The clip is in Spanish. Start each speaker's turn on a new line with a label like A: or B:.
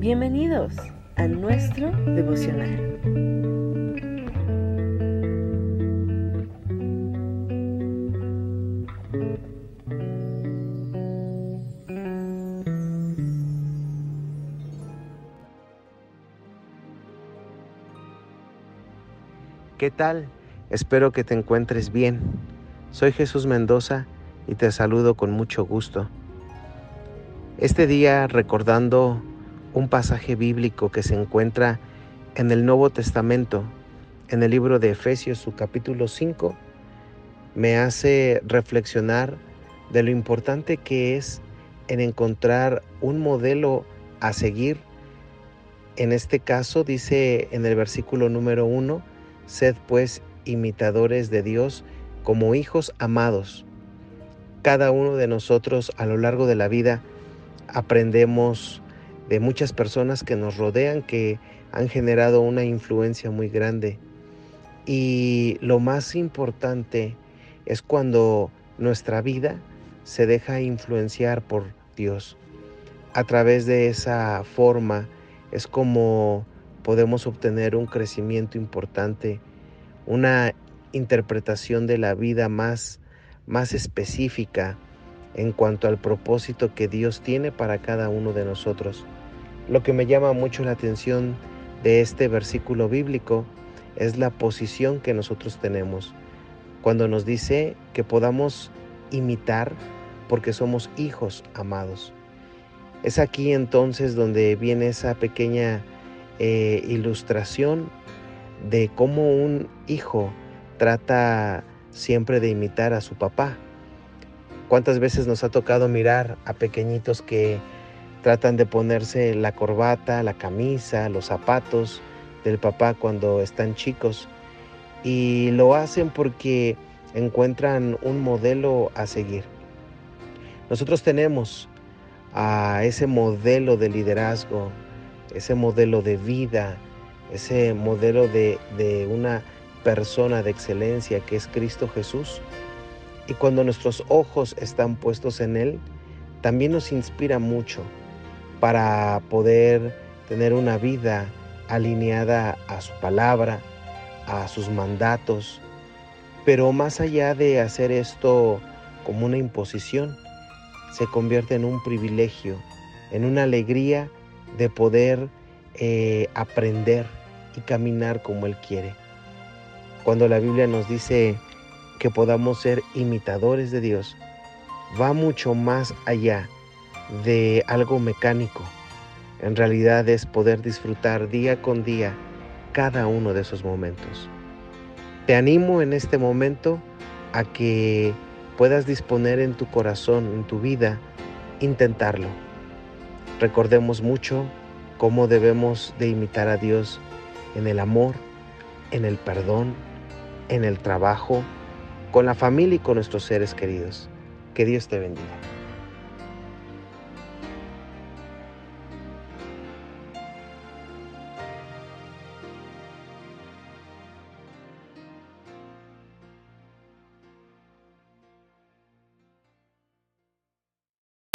A: Bienvenidos a nuestro devocional.
B: ¿Qué tal? Espero que te encuentres bien. Soy Jesús Mendoza y te saludo con mucho gusto. Este día recordando un pasaje bíblico que se encuentra en el Nuevo Testamento, en el libro de Efesios, su capítulo 5, me hace reflexionar de lo importante que es en encontrar un modelo a seguir. En este caso dice en el versículo número 1, sed pues imitadores de Dios como hijos amados. Cada uno de nosotros a lo largo de la vida aprendemos de muchas personas que nos rodean que han generado una influencia muy grande. Y lo más importante es cuando nuestra vida se deja influenciar por Dios. A través de esa forma es como podemos obtener un crecimiento importante, una interpretación de la vida más, más específica en cuanto al propósito que Dios tiene para cada uno de nosotros. Lo que me llama mucho la atención de este versículo bíblico es la posición que nosotros tenemos. Cuando nos dice que podamos imitar porque somos hijos amados. Es aquí entonces donde viene esa pequeña eh, ilustración de cómo un hijo trata siempre de imitar a su papá. ¿Cuántas veces nos ha tocado mirar a pequeñitos que Tratan de ponerse la corbata, la camisa, los zapatos del papá cuando están chicos. Y lo hacen porque encuentran un modelo a seguir. Nosotros tenemos a ese modelo de liderazgo, ese modelo de vida, ese modelo de, de, una persona de excelencia que es Cristo Jesús. Y cuando nuestros ojos están puestos en Él, también nos inspira mucho para poder tener una vida alineada a su palabra, a sus mandatos, pero más allá de hacer esto como una imposición, se convierte en un privilegio, en una alegría de poder eh, aprender y caminar como Él quiere. Cuando la Biblia nos dice que podamos ser imitadores de Dios, va mucho más allá de algo mecánico. En realidad es poder disfrutar día con día cada uno de esos momentos. Te animo en este momento a que puedas disponer en tu corazón, en tu vida, intentarlo. Recordemos mucho cómo debemos de imitar a Dios en el amor, en el perdón, en el trabajo, con la familia y con nuestros seres queridos. Que Dios te bendiga.